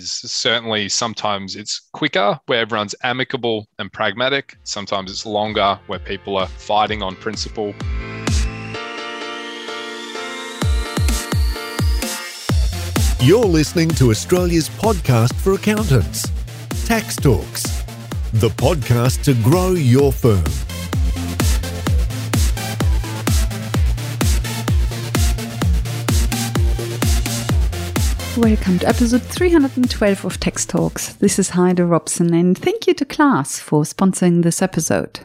Certainly, sometimes it's quicker where everyone's amicable and pragmatic. Sometimes it's longer where people are fighting on principle. You're listening to Australia's podcast for accountants, Tax Talks, the podcast to grow your firm. Welcome to episode 312 of Tax Talks. This is Heidi Robson, and thank you to Class for sponsoring this episode.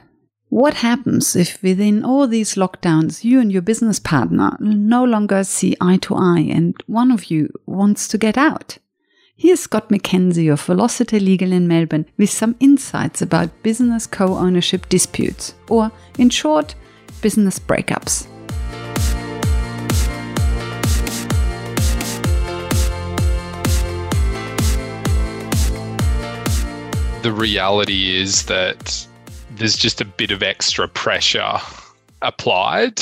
What happens if within all these lockdowns you and your business partner no longer see eye to eye and one of you wants to get out? Here's Scott McKenzie of Velocity Legal in Melbourne with some insights about business co ownership disputes, or in short, business breakups. The reality is that there's just a bit of extra pressure applied.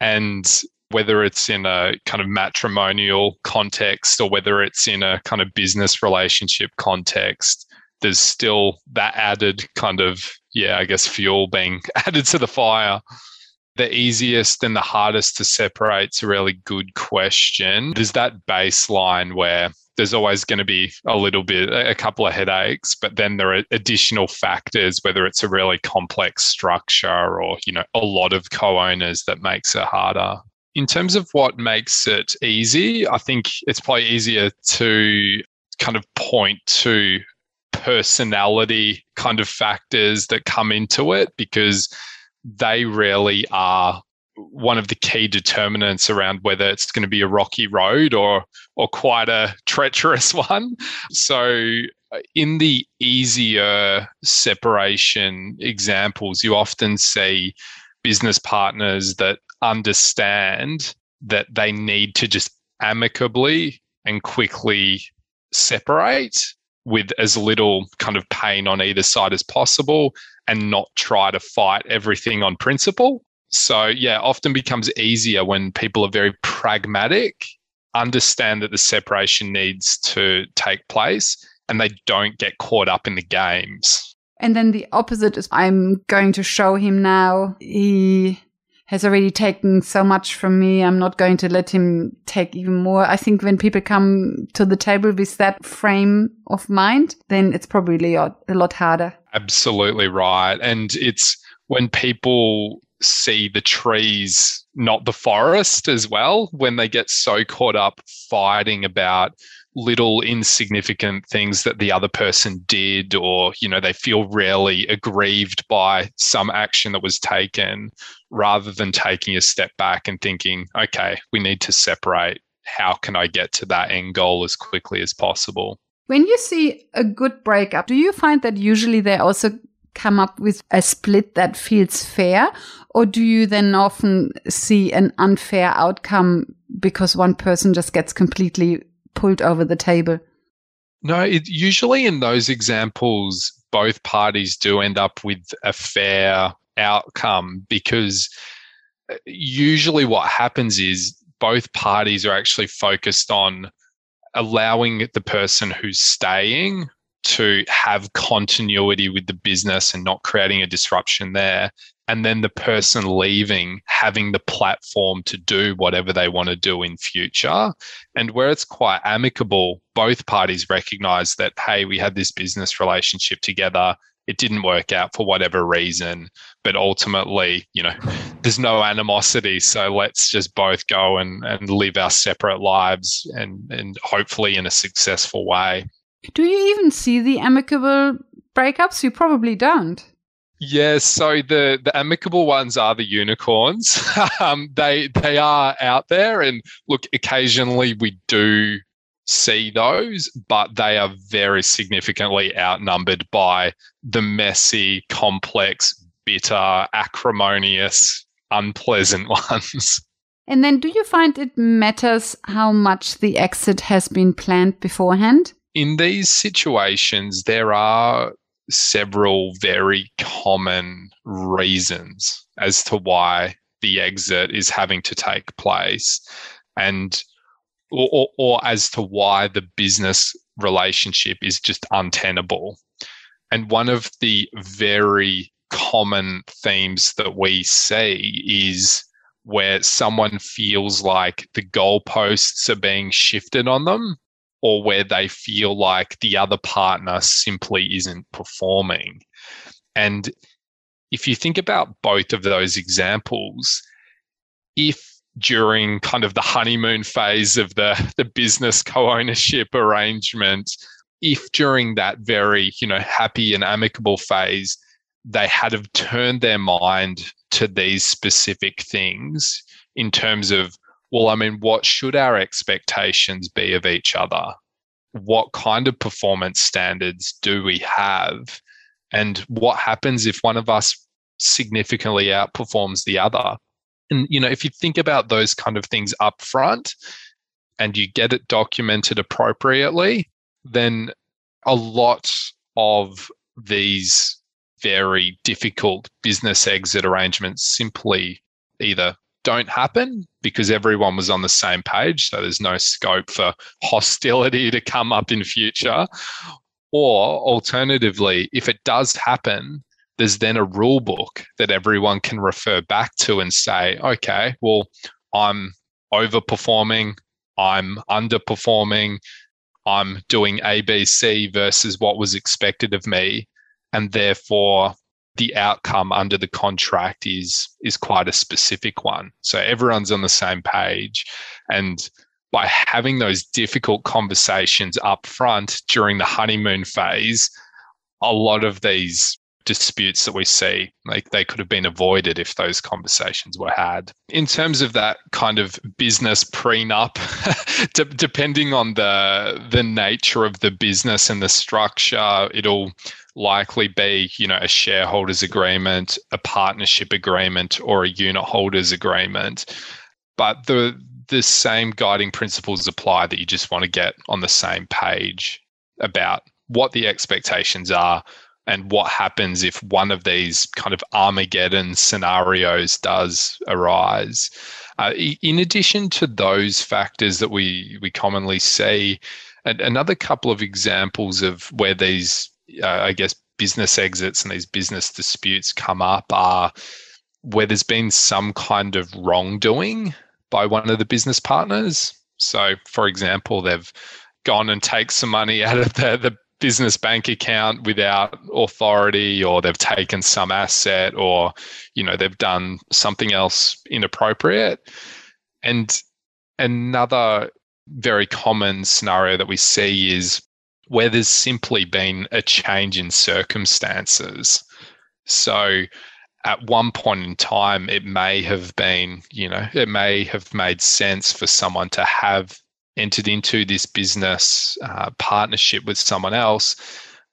And whether it's in a kind of matrimonial context or whether it's in a kind of business relationship context, there's still that added kind of, yeah, I guess fuel being added to the fire. The easiest and the hardest to separate is a really good question. There's that baseline where there's always going to be a little bit, a couple of headaches, but then there are additional factors, whether it's a really complex structure or, you know, a lot of co-owners that makes it harder. In terms of what makes it easy, I think it's probably easier to kind of point to personality kind of factors that come into it because they really are one of the key determinants around whether it's going to be a rocky road or or quite a treacherous one. So uh, in the easier separation examples, you often see business partners that understand that they need to just amicably and quickly separate with as little kind of pain on either side as possible and not try to fight everything on principle. So, yeah, often becomes easier when people are very pragmatic, understand that the separation needs to take place, and they don't get caught up in the games. And then the opposite is I'm going to show him now. He has already taken so much from me. I'm not going to let him take even more. I think when people come to the table with that frame of mind, then it's probably a lot harder. Absolutely right. And it's when people see the trees, not the forest as well, when they get so caught up fighting about little insignificant things that the other person did or you know they feel really aggrieved by some action that was taken rather than taking a step back and thinking okay we need to separate. How can i get to that end goal as quickly as possible? When you see a good breakup do you find that usually they also come up with a split that feels fair? Or do you then often see an unfair outcome because one person just gets completely pulled over the table? No, it, usually in those examples, both parties do end up with a fair outcome because uh, usually what happens is both parties are actually focused on allowing the person who's staying to have continuity with the business and not creating a disruption there. And then the person leaving having the platform to do whatever they want to do in future. And where it's quite amicable, both parties recognize that, hey, we had this business relationship together. It didn't work out for whatever reason, but ultimately, you know, there's no animosity. So let's just both go and, and live our separate lives and, and hopefully in a successful way. Do you even see the amicable breakups? You probably don't. Yes, so the the amicable ones are the unicorns. um, they they are out there, and look, occasionally we do see those, but they are very significantly outnumbered by the messy, complex, bitter, acrimonious, unpleasant ones. And then, do you find it matters how much the exit has been planned beforehand? In these situations, there are several very common reasons as to why the exit is having to take place and or, or, as to why the business relationship is just untenable. And one of the very common themes that we see is where someone feels like the goalposts are being shifted on them or where they feel like the other partner simply isn't performing. And if you think about both of those examples, if during kind of the honeymoon phase of the, the business co-ownership arrangement, if during that very, you know, happy and amicable phase, they had have turned their mind to these specific things in terms of, well, I mean, what should our expectations be of each other? What kind of performance standards do we have? And what happens if one of us significantly outperforms the other? And you know, if you think about those kind of things up front and you get it documented appropriately, then a lot of these very difficult business exit arrangements simply either don't happen because everyone was on the same page so there's no scope for hostility to come up in future or alternatively if it does happen there's then a rule book that everyone can refer back to and say, okay, well, I'm overperforming, I'm underperforming, I'm doing ABC versus what was expected of me. And therefore, the outcome under the contract is is quite a specific one. So everyone's on the same page. And by having those difficult conversations up front during the honeymoon phase, a lot of these disputes that we see like they could have been avoided if those conversations were had in terms of that kind of business prenup d- depending on the the nature of the business and the structure it'll likely be you know a shareholders agreement a partnership agreement or a unit holders agreement but the the same guiding principles apply that you just want to get on the same page about what the expectations are and what happens if one of these kind of Armageddon scenarios does arise. Uh, in addition to those factors that we, we commonly see, another couple of examples of where these, uh, I guess, business exits and these business disputes come up are where there's been some kind of wrongdoing by one of the business partners. So, for example, they've gone and take some money out of the, the business bank account without authority or they've taken some asset or you know they've done something else inappropriate and another very common scenario that we see is where there's simply been a change in circumstances. So at one point in time it may have been you know it may have made sense for someone to have entered into this business uh, partnership with someone else,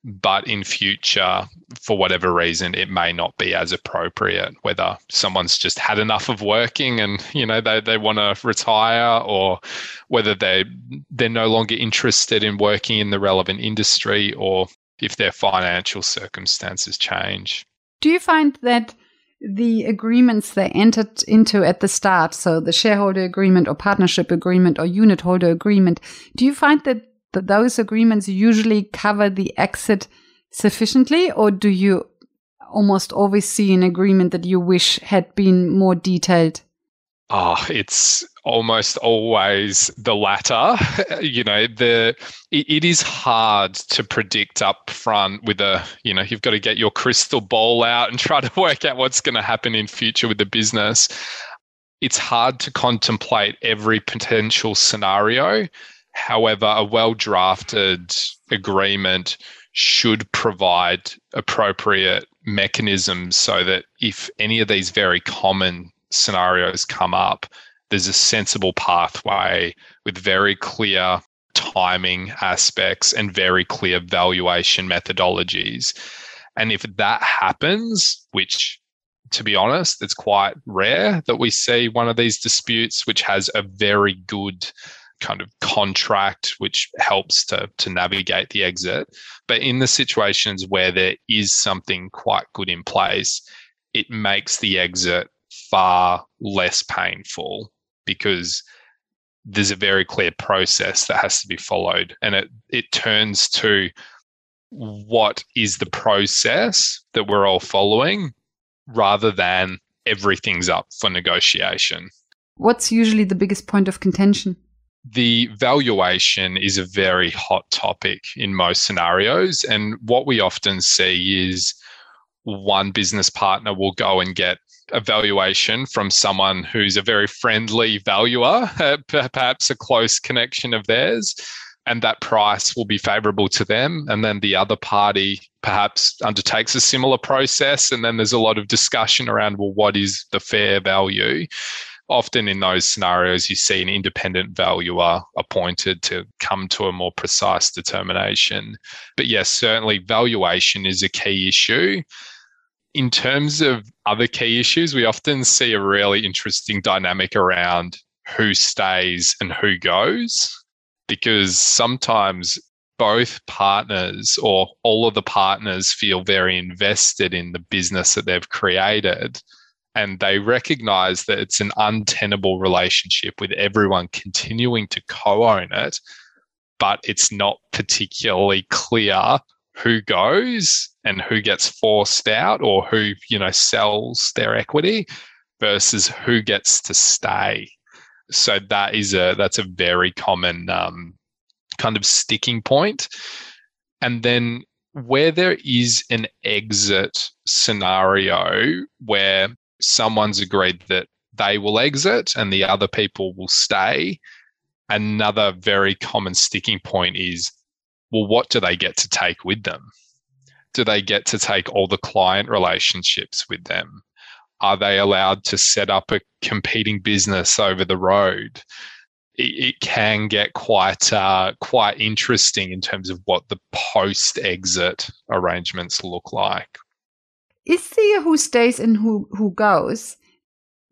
but in future, for whatever reason, it may not be as appropriate. Whether someone's just had enough of working and you know they, they want to retire, or whether they they're no longer interested in working in the relevant industry, or if their financial circumstances change. Do you find that the agreements they entered into at the start, so the shareholder agreement or partnership agreement or unit holder agreement, do you find that, that those agreements usually cover the exit sufficiently, or do you almost always see an agreement that you wish had been more detailed? Oh, it's almost always the latter. you know, the it, it is hard to predict up front with a, you know, you've got to get your crystal ball out and try to work out what's going to happen in future with the business. It's hard to contemplate every potential scenario. However, a well drafted agreement should provide appropriate mechanisms so that if any of these very common scenarios come up, there's a sensible pathway with very clear timing aspects and very clear valuation methodologies. And if that happens, which to be honest, it's quite rare that we see one of these disputes which has a very good kind of contract which helps to to navigate the exit. But in the situations where there is something quite good in place, it makes the exit far less painful because there's a very clear process that has to be followed. And it, it turns to what is the process that we're all following rather than everything's up for negotiation. What's usually the biggest point of contention? The valuation is a very hot topic in most scenarios. And what we often see is one business partner will go and get a valuation from someone who's a very friendly valuer, uh, perhaps a close connection of theirs, and that price will be favorable to them. And then the other party perhaps undertakes a similar process. And then there's a lot of discussion around, well, what is the fair value? Often in those scenarios, you see an independent valuer appointed to come to a more precise determination. But yes, certainly valuation is a key issue in terms of other key issues, we often see a really interesting dynamic around who stays and who goes, because sometimes both partners or all of the partners feel very invested in the business that they've created. And they recognize that it's an untenable relationship with everyone continuing to co own it, but it's not particularly clear who goes and who gets forced out or who you know sells their equity versus who gets to stay so that is a that's a very common um, kind of sticking point. point and then where there is an exit scenario where someone's agreed that they will exit and the other people will stay another very common sticking point is well, what do they get to take with them? Do they get to take all the client relationships with them? Are they allowed to set up a competing business over the road? It, it can get quite uh, quite interesting in terms of what the post exit arrangements look like. Is there who stays and who who goes?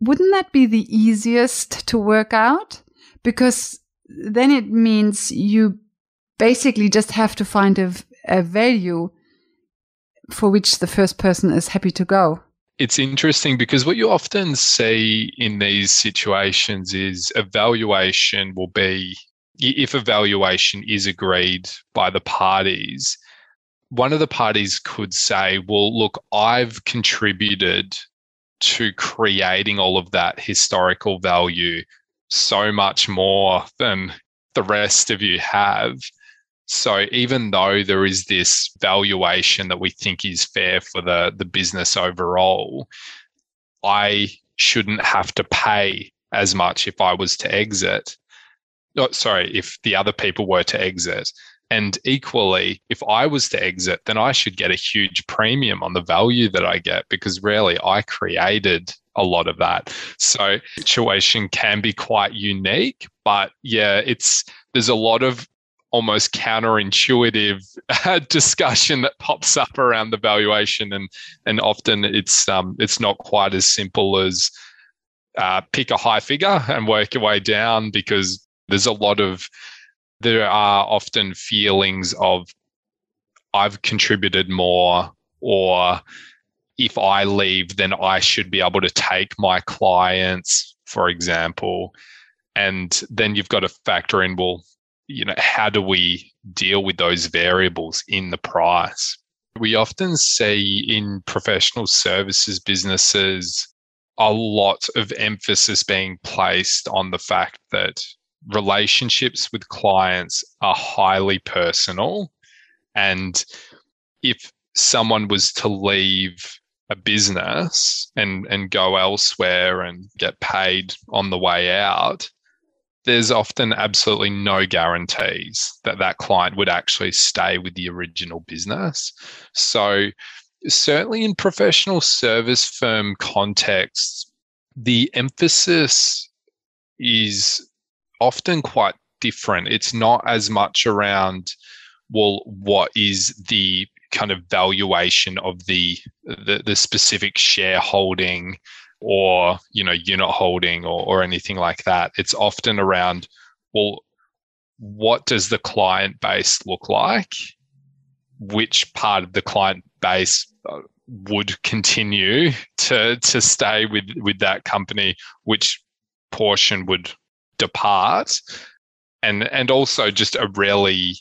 Wouldn't that be the easiest to work out? Because then it means you basically just have to find a, a value for which the first person is happy to go. It's interesting because what you often see in these situations is evaluation will be if evaluation is agreed by the parties, one of the parties could say, Well, look, I've contributed to creating all of that historical value so much more than the rest of you have. So even though there is this valuation that we think is fair for the, the business overall, I shouldn't have to pay as much if I was to exit. Oh, sorry, if the other people were to exit. And equally, if I was to exit, then I should get a huge premium on the value that I get because really I created a lot of that. So situation can be quite unique, but yeah, it's there's a lot of almost counterintuitive discussion that pops up around the valuation, and and often it's um, it's not quite as simple as uh, pick a high figure and work your way down because there's a lot of there are often feelings of I've contributed more or if I leave, then I should be able to take my clients, for example. And then you've got to factor in, well, you know, how do we deal with those variables in the price? We often see in professional services businesses a lot of emphasis being placed on the fact that relationships with clients are highly personal. And if someone was to leave a business and, and go elsewhere and get paid on the way out, there's often absolutely no guarantees that that client would actually stay with the original business. So, certainly in professional service firm contexts, the emphasis is often quite different. It's not as much around, well, what is the kind of valuation of the the, the specific shareholding or you know unit holding or, or anything like that. It's often around well what does the client base look like? Which part of the client base uh, would continue to to stay with with that company? Which portion would depart. And and also just a really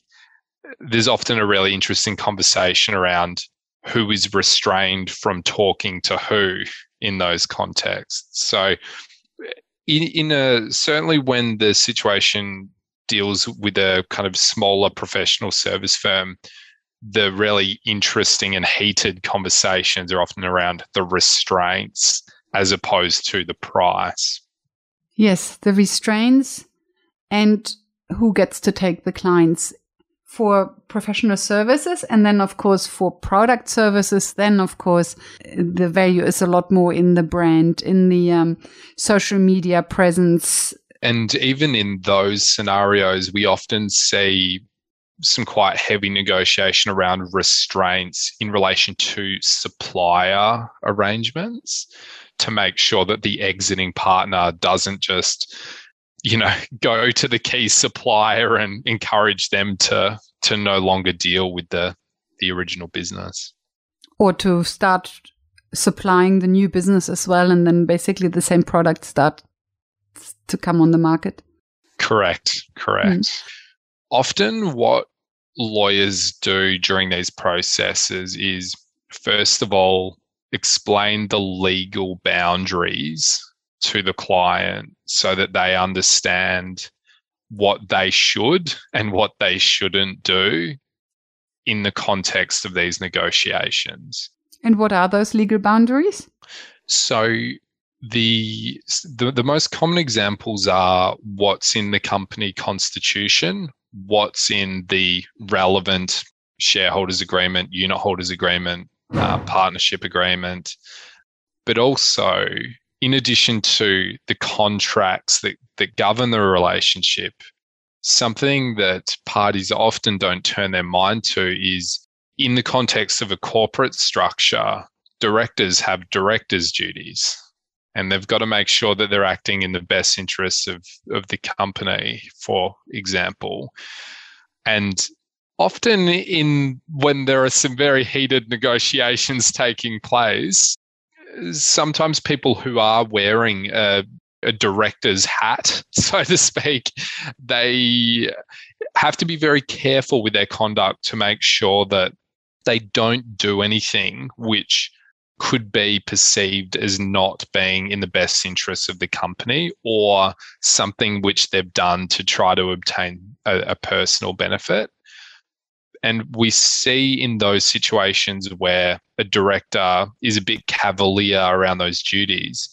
there's often a really interesting conversation around who is restrained from talking to who in those contexts. So in in a certainly when the situation deals with a kind of smaller professional service firm, the really interesting and heated conversations are often around the restraints as opposed to the price. Yes, the restraints and who gets to take the clients for professional services. And then, of course, for product services, then, of course, the value is a lot more in the brand, in the um, social media presence. And even in those scenarios, we often see some quite heavy negotiation around restraints in relation to supplier arrangements to make sure that the exiting partner doesn't just you know go to the key supplier and encourage them to to no longer deal with the the original business. Or to start supplying the new business as well and then basically the same product start to come on the market. Correct correct. Mm. Often what lawyers do during these processes is first of all explain the legal boundaries to the client so that they understand what they should and what they shouldn't do in the context of these negotiations. And what are those legal boundaries? So the, the the most common examples are what's in the company constitution, what's in the relevant shareholders agreement, unit holders agreement, uh, partnership agreement, but also in addition to the contracts that, that govern the relationship, something that parties often don't turn their mind to is in the context of a corporate structure, directors have directors' duties and they've got to make sure that they're acting in the best interests of, of the company, for example. And often in when there are some very heated negotiations taking place, sometimes people who are wearing a, a director's hat, so to speak, they have to be very careful with their conduct to make sure that they don't do anything which could be perceived as not being in the best interests of the company or something which they've done to try to obtain a, a personal benefit. And we see in those situations where a director is a bit cavalier around those duties,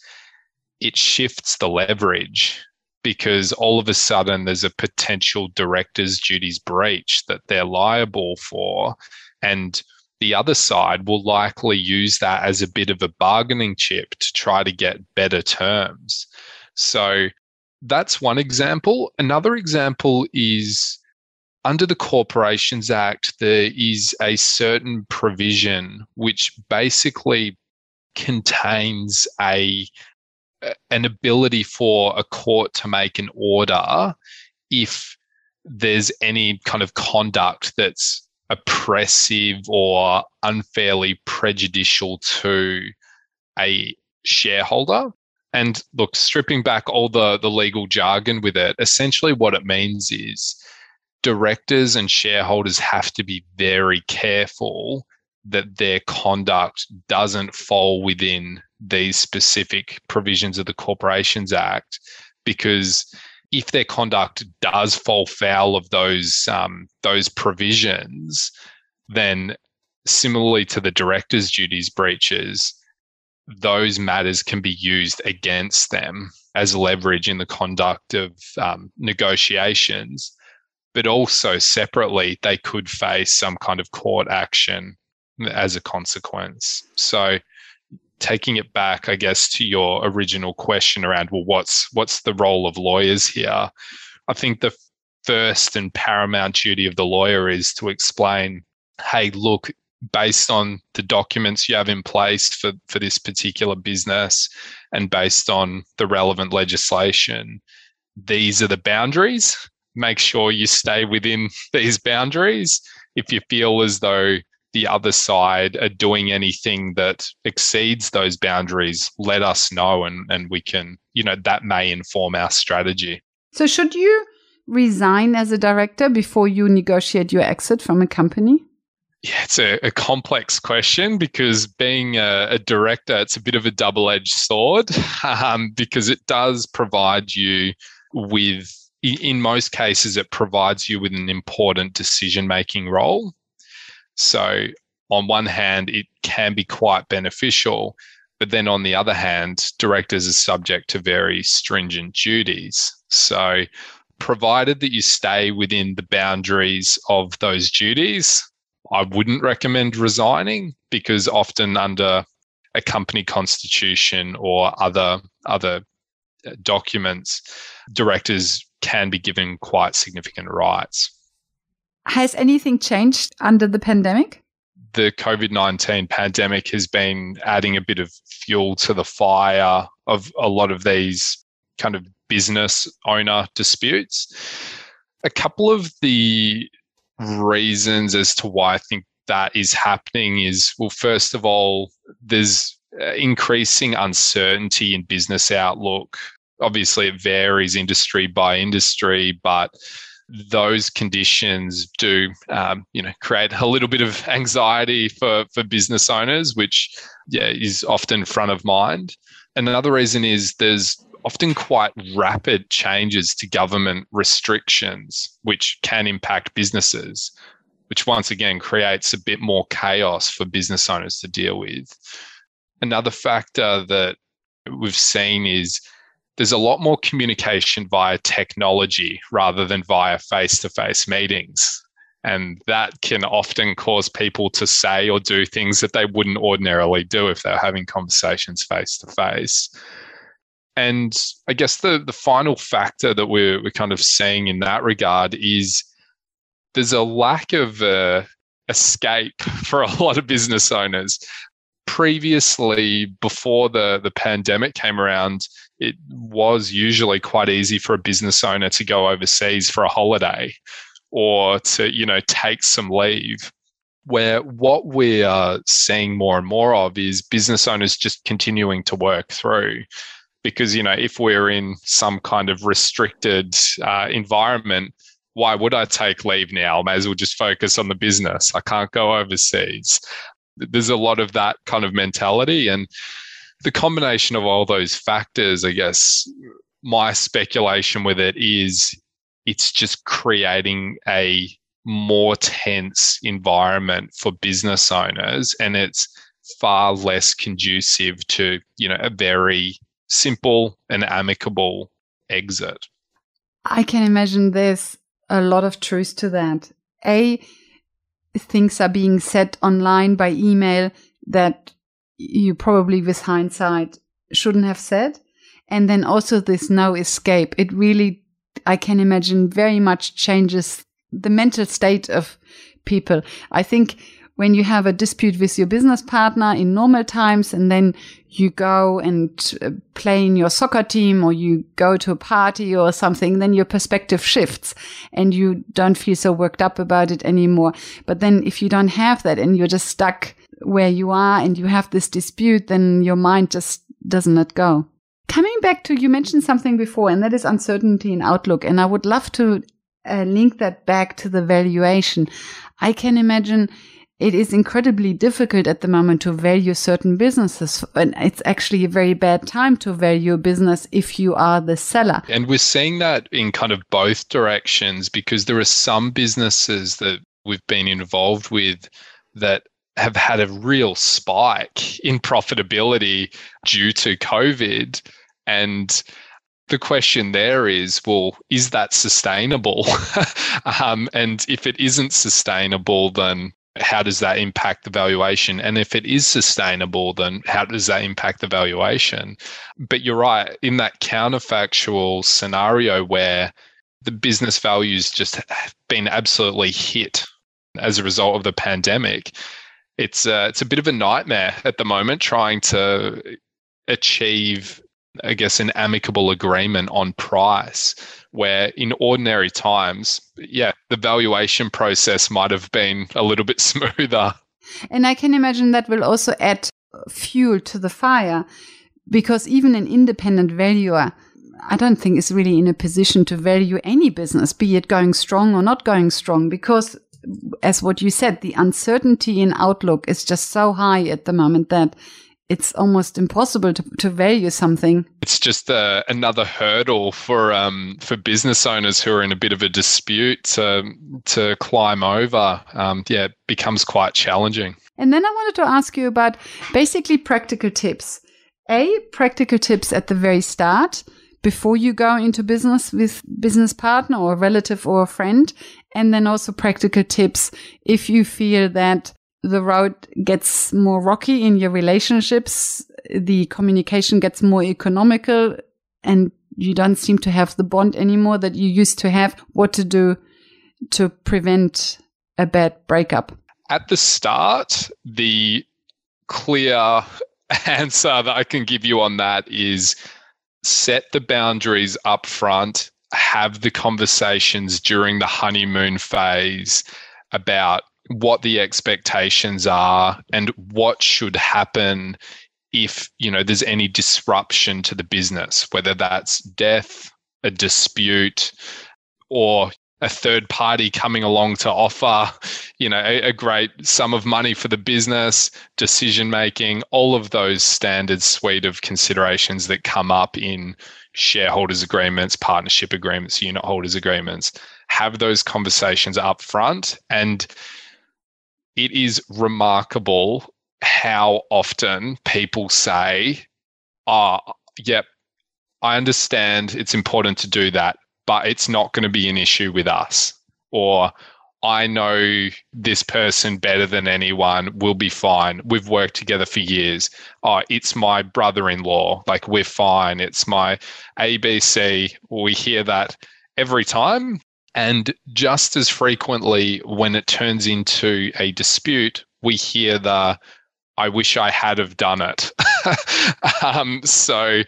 it shifts the leverage because all of a sudden there's a potential director's duties breach that they're liable for. And the other side will likely use that as a bit of a bargaining chip to try to get better terms. So that's one example. Another example is under the Corporations Act, there is a certain provision which basically contains a an ability for a court to make an order if there's any kind of conduct that's oppressive or unfairly prejudicial to a shareholder. And look, stripping back all the, the legal jargon with it, essentially what it means is directors and shareholders have to be very careful that their conduct doesn't fall within these specific provisions of the Corporations Act because if their conduct does fall foul of those um, those provisions, then similarly to the director's duties breaches, those matters can be used against them as leverage in the conduct of um, negotiations. But also separately, they could face some kind of court action as a consequence. So taking it back, I guess, to your original question around, well, what's what's the role of lawyers here? I think the first and paramount duty of the lawyer is to explain, hey, look, based on the documents you have in place for, for this particular business and based on the relevant legislation, these are the boundaries. Make sure you stay within these boundaries. If you feel as though the other side are doing anything that exceeds those boundaries, let us know and, and we can, you know, that may inform our strategy. So, should you resign as a director before you negotiate your exit from a company? Yeah, it's a, a complex question because being a, a, director, it's a bit of a double edged sword um, because it does provide you with, in most cases, it provides you with an important decision making role. So, on one hand, it can be quite beneficial. But then on the other hand, directors are subject to very stringent duties. So, provided that you stay within the boundaries of those duties, I wouldn't recommend resigning because often under a company constitution or other other uh, documents, directors can be given quite significant rights. Has anything changed under the pandemic? The COVID 19 pandemic has been adding a bit of fuel to the fire of a lot of these kind of business owner disputes. A couple of the reasons as to why I think that is happening is well, first of all, there's uh, increasing uncertainty in business outlook. Obviously, it varies industry by industry, but those conditions do, um, you know, create a little bit of anxiety for for business owners, which yeah is often front of mind. and Another reason is there's often quite rapid changes to government restrictions, which can impact businesses, which once again creates a bit more chaos for business owners to deal with. Another factor that we've seen is there's a lot more communication via technology rather than via face to face meetings. And that can often cause people to say or do things that they wouldn't ordinarily do if they're having conversations face to face. And I guess the the final factor that we're we're kind of seeing in that regard is there's a lack of uh, escape for a lot of business owners. Previously, before the the pandemic came around, it was usually quite easy for a business owner to go overseas for a holiday or to you know take some leave. Where what we are seeing more and more of is business owners just continuing to work through because you know if we're in some kind of restricted uh, environment why would i take leave now? I may as well just focus on the business. I can't go overseas. There's a lot of that kind of mentality and the combination of all those factors i guess my speculation with it is it's just creating a more tense environment for business owners and it's far less conducive to you know a very simple and amicable exit. I can imagine there's a lot of truth to that. A, things are being said online by email that you probably, with hindsight, shouldn't have said. And then also this no escape. It really, I can imagine, very much changes the mental state of people. I think when you have a dispute with your business partner in normal times and then you go and uh, play in your soccer team or you go to a party or something, then your perspective shifts and you don't feel so worked up about it anymore. But then if you don't have that and you're just stuck where you are and you have this dispute, then your mind just doesn't let go. Coming back to, you mentioned something before, and that is uncertainty in outlook. And I would love to uh, link that back to the valuation. I can imagine it is incredibly difficult at the moment to value certain businesses. And it's actually a very bad time to value a business if you are the seller. And we're seeing that in kind of both directions because there are some businesses that we've been involved with that have had a real spike in profitability due to COVID. And the question there is well, is that sustainable? um, and if it isn't sustainable, then how does that impact the valuation? And if it is sustainable, then how does that impact the valuation? But you're right, in that counterfactual scenario where the business values just have been absolutely hit as a result of the pandemic, it's a, it's a bit of a nightmare at the moment trying to achieve, I guess, an amicable agreement on price where in ordinary times, yeah, the valuation process might have been a little bit smoother. And I can imagine that will also add uh, fuel to the fire because even an independent valuer, I don't think is really in a position to value any business, be it going strong or not going strong, because as what you said, the uncertainty in outlook is just so high at the moment that it's almost impossible to, to value something. It's just uh, another hurdle for um, for business owners who are in a bit of a dispute to to climb over. Um, yeah, it becomes quite challenging. And then I wanted to ask you about basically practical tips. A practical tips at the very start before you go into business with business partner or relative or a friend and then also practical tips if you feel that the road gets more rocky in your relationships, the communication gets more economical, and you don't seem to have the bond anymore that you used to have, what to do to prevent a bad breakup? At the start, the clear answer that I can give you on that is set the boundaries up front, have the conversations during the honeymoon phase about what the expectations are and what should happen if you know there's any disruption to the business whether that's death a dispute or a third party coming along to offer you know a, a great sum of money for the business decision making all of those standard suite of considerations that come up in shareholders agreements partnership agreements unit holders agreements. Have those conversations up front and it is remarkable how often people say, oh, yep, I understand it's important to do that, but it's not going to be an issue with us. Or I know this person better than anyone, we'll be fine. We've worked together for years. Oh, it's my brother in law. Like, we're fine. It's my ABC. We hear that every time. And just as frequently, when it turns into a dispute, we hear the I wish I had have done it. um, so,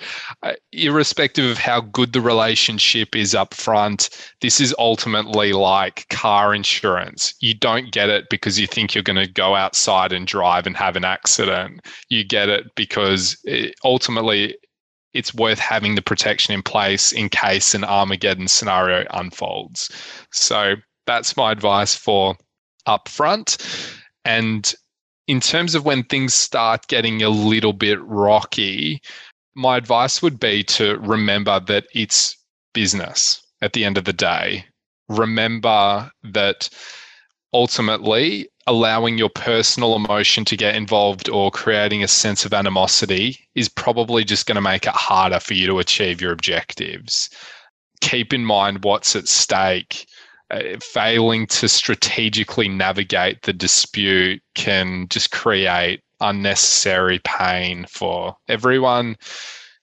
uh, irrespective of how good the relationship is up front, this is ultimately like car insurance. You don't get it because you think you're going to go outside and drive and have an accident. You get it because it, ultimately it's worth having the protection in place in case an Armageddon scenario unfolds. So that's my advice for upfront. And in terms of when things start getting a little bit rocky, my advice would be to remember that it's business at the end of the day. Remember that ultimately allowing your personal emotion to get involved or creating a sense of animosity is probably just going to make it harder for you to achieve your objectives. Keep in mind what's at stake. Uh, failing to strategically navigate the dispute can just create unnecessary pain for everyone.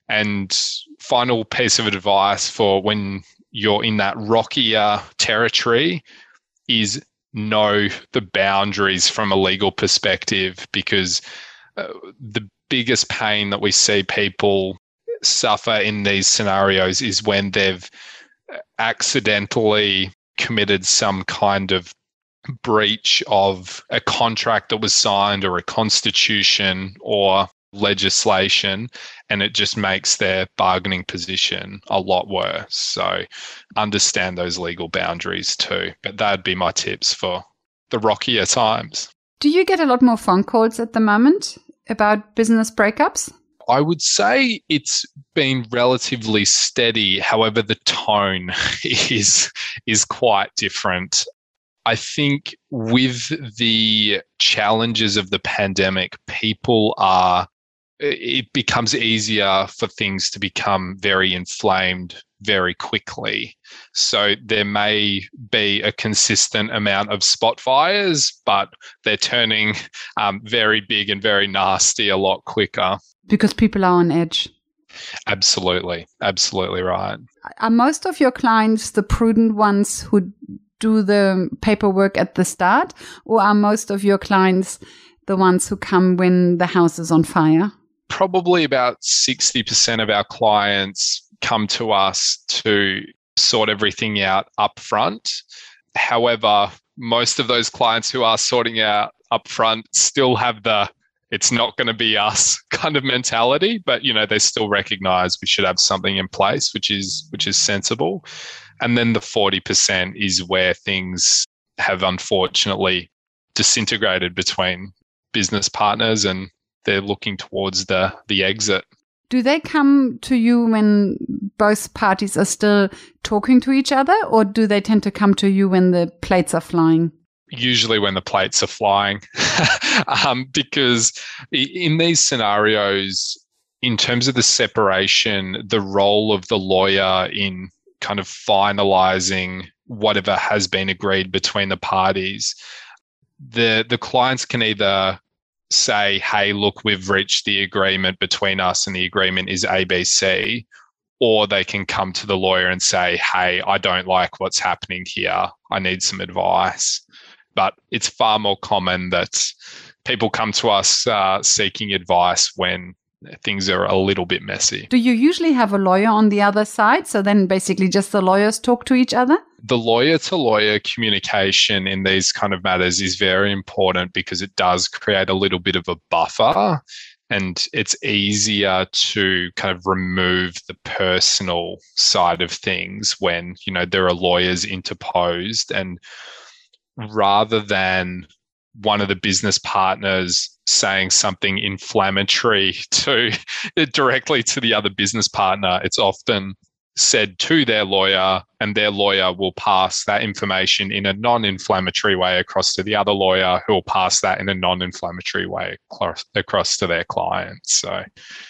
And final piece of advice for when you're in that rockier territory is know the boundaries from a legal perspective because uh, the biggest pain that we see people suffer in these scenarios is when they've accidentally committed some kind of breach of a contract that was signed or a constitution or legislation and it just makes their bargaining position a lot worse. So understand those legal boundaries too. But that'd be my tips for the rockier times. Do you get a lot more phone calls at the moment about business breakups? I would say it's been relatively steady. However, the tone is is quite different. I think with the challenges of the pandemic, people are it becomes easier for things to become very inflamed very quickly. So there may be a consistent amount of spot fires, but they're turning um, very big and very nasty a lot quicker. Because people are on edge. Absolutely. Absolutely right. Are most of your clients the prudent ones who do the paperwork at the start, or are most of your clients the ones who come when the house is on fire? probably about 60% of our clients come to us to sort everything out up front. However, most of those clients who are sorting out up front still have the it's not going to be us kind of mentality but you know they still recognize we should have something in place which is which is sensible. And then the 40% is where things have unfortunately disintegrated between business partners and they're looking towards the the exit. Do they come to you when both parties are still talking to each other or do they tend to come to you when the plates are flying usually when the plates are flying. Um, because in these scenarios in terms of the separation the role of the lawyer in kind of finalizing whatever has been agreed between the parties the the clients can either say hey look we've reached the agreement between us and the agreement is abc or they can come to the lawyer and say hey i don't like what's happening here. I need some advice but it's far more common that people come to us uh, seeking advice when things are a little bit messy. Do you usually have a lawyer on the other side? So then basically just the lawyers talk to each other? The lawyer to lawyer communication in these kind of matters is very important because it does create a little bit of a buffer and it's easier to kind of remove the personal side of things when you know there are lawyers interposed and rather than one of the business partners saying something inflammatory to directly to the other business partner. It's often said to their lawyer and their lawyer will pass that information in a non-inflammatory way across to the other lawyer who will pass that in a non-inflammatory way across to their client. So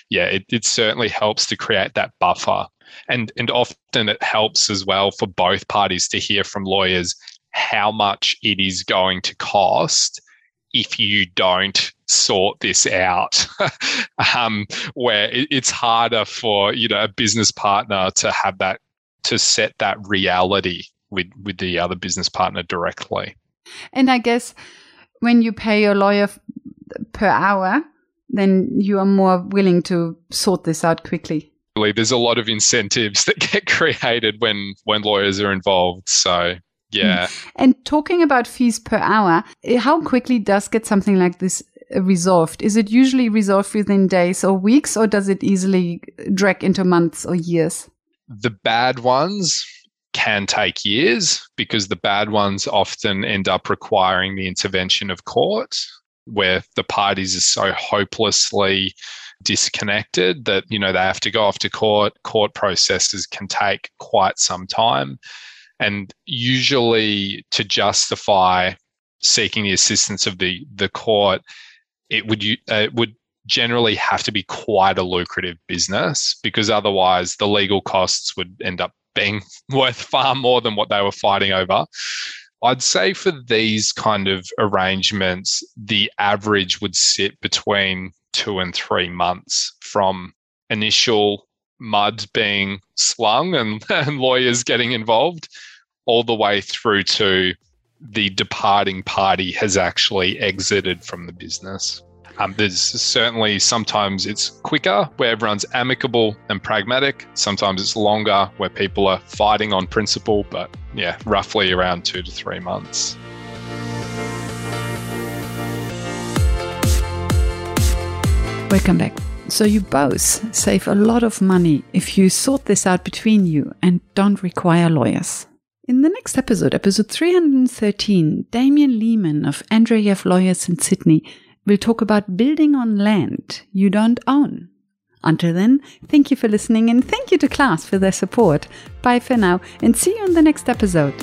yeah it, it certainly helps to create that buffer. And and often it helps as well for both parties to hear from lawyers how much it is going to cost if you don't sort this out. Um, where it, it's harder for you know a business partner to have that to set that reality with with the other business partner directly. And i guess when you pay your lawyer per hour then you are more willing to sort this out quickly. There's a lot of incentives that get created when when lawyers are involved so yeah. And talking about fees per hour, eh, how quickly does get something like this eh, resolved? Is it usually resolved within days or weeks, or does it easily drag into months or years? The bad ones can take years because the bad ones often end up requiring the intervention of court, where the parties are so hopelessly disconnected that you know they have to go off to court court processes can take quite some time and usually, to justify seeking the assistance of the the court, it would uh, it would generally have to be quite a lucrative business because otherwise the legal costs would end up being worth far more than what they were fighting over. I'd say for these kind of arrangements, the average would sit between two and three months from initial mud being slung and, and lawyers getting involved, all the way through to the departing party has actually exited from the business. Um, there's certainly sometimes it's quicker where everyone's amicable and pragmatic. Sometimes it's longer where people are fighting on principle, but yeah, roughly around two to three months. Welcome back. So you both save a lot of money if you sort this out between you and don't require lawyers. In the next episode, episode 313, Damien Lehman of Andreyev Lawyers in Sydney will talk about building on land you don't own. Until then, thank you for listening and thank you to Class for their support. Bye for now and see you in the next episode.